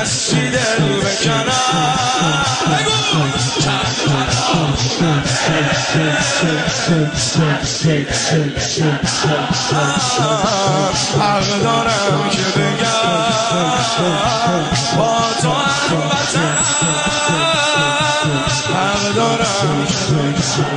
از چی دل بکنم بگو حق دارم بگم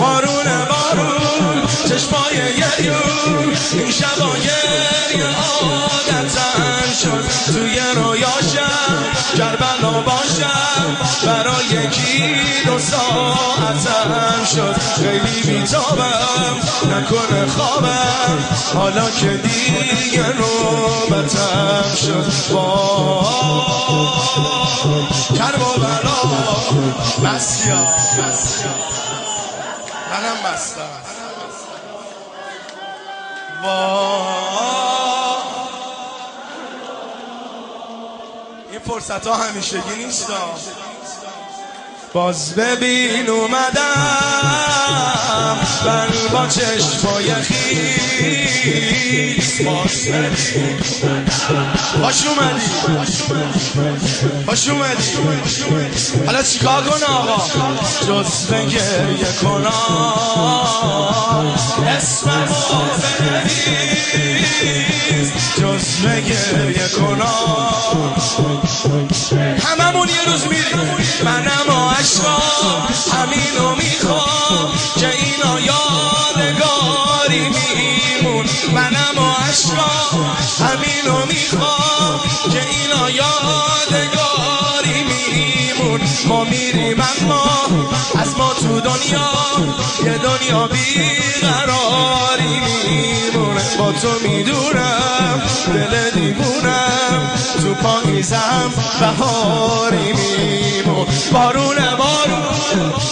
بارون بارون چشمای گریون این شبا گریه عادتن شد توی رویاشم کربلا باشم برای یکی دو ساعتم شد. خیلی بیتابم نکنه خوابم. حالا که دیگه نوبتم شد. با کرب و بلا بسیا. منم بستم. این فرصت ها همیشگی نیست باز ببین اومدم من با چشمای خیس. باز ببین. باش اومدی. باش اومدی. حالا چیکار کن آقا؟ جز گریه کنم. اسمم جز گریه کنم. هممون یه روز میریم. منم همینو می‌خوام که اینا یادگاری میمون. ما میریم اما از ما تو دنیا یه دنیا بیقراری میمونه با تو می‌دونم دل دیوونم تو پاییزم بهاری میمون. بارون بارون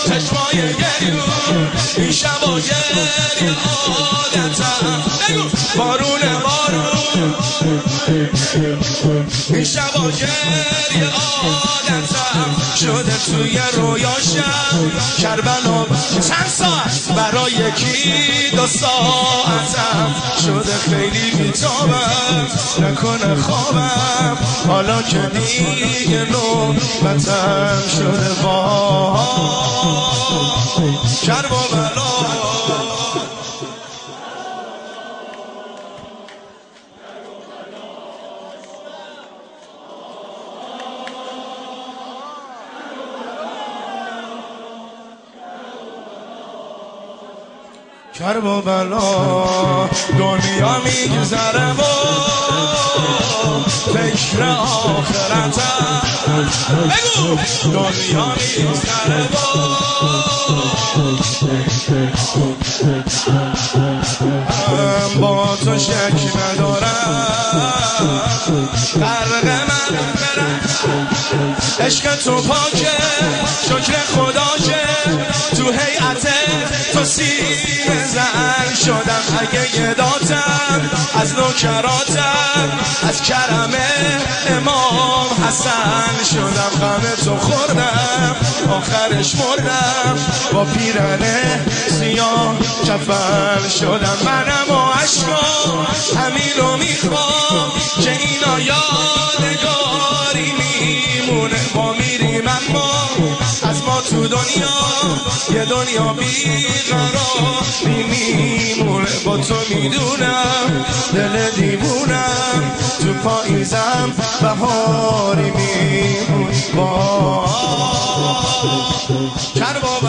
چشمای گریون این شبا گریه عادتم بارون بارون این شبا گریه عادتم شده توی رویاشم کربلا. چند ساعت برای یکی دو ساعتم شده خیلی بیتابم نکنه خوابم. حالا که دیگه نوبتم شده با کرب کرب و بلا. دنیا میگذره و فکر آخرتم بگو. دنیا میگذره و با تو شک ندارم. غرق من برم عشق تو پاکه شکر خدا که تو هیئت تو سینه زن شدم. اگه گداتم از نوکراتم از کرم امام حسن شدم. غم تو خوردم آخرش مردم. با پیرنه سیاه کفن شدم. منم و عشقا همینو می‌خوام که اینا یادگاری یه دنیا بیقرار میمیمونه با تو می‌دونم دل دیوونم. تو پاییزم بهاری میمون با چرا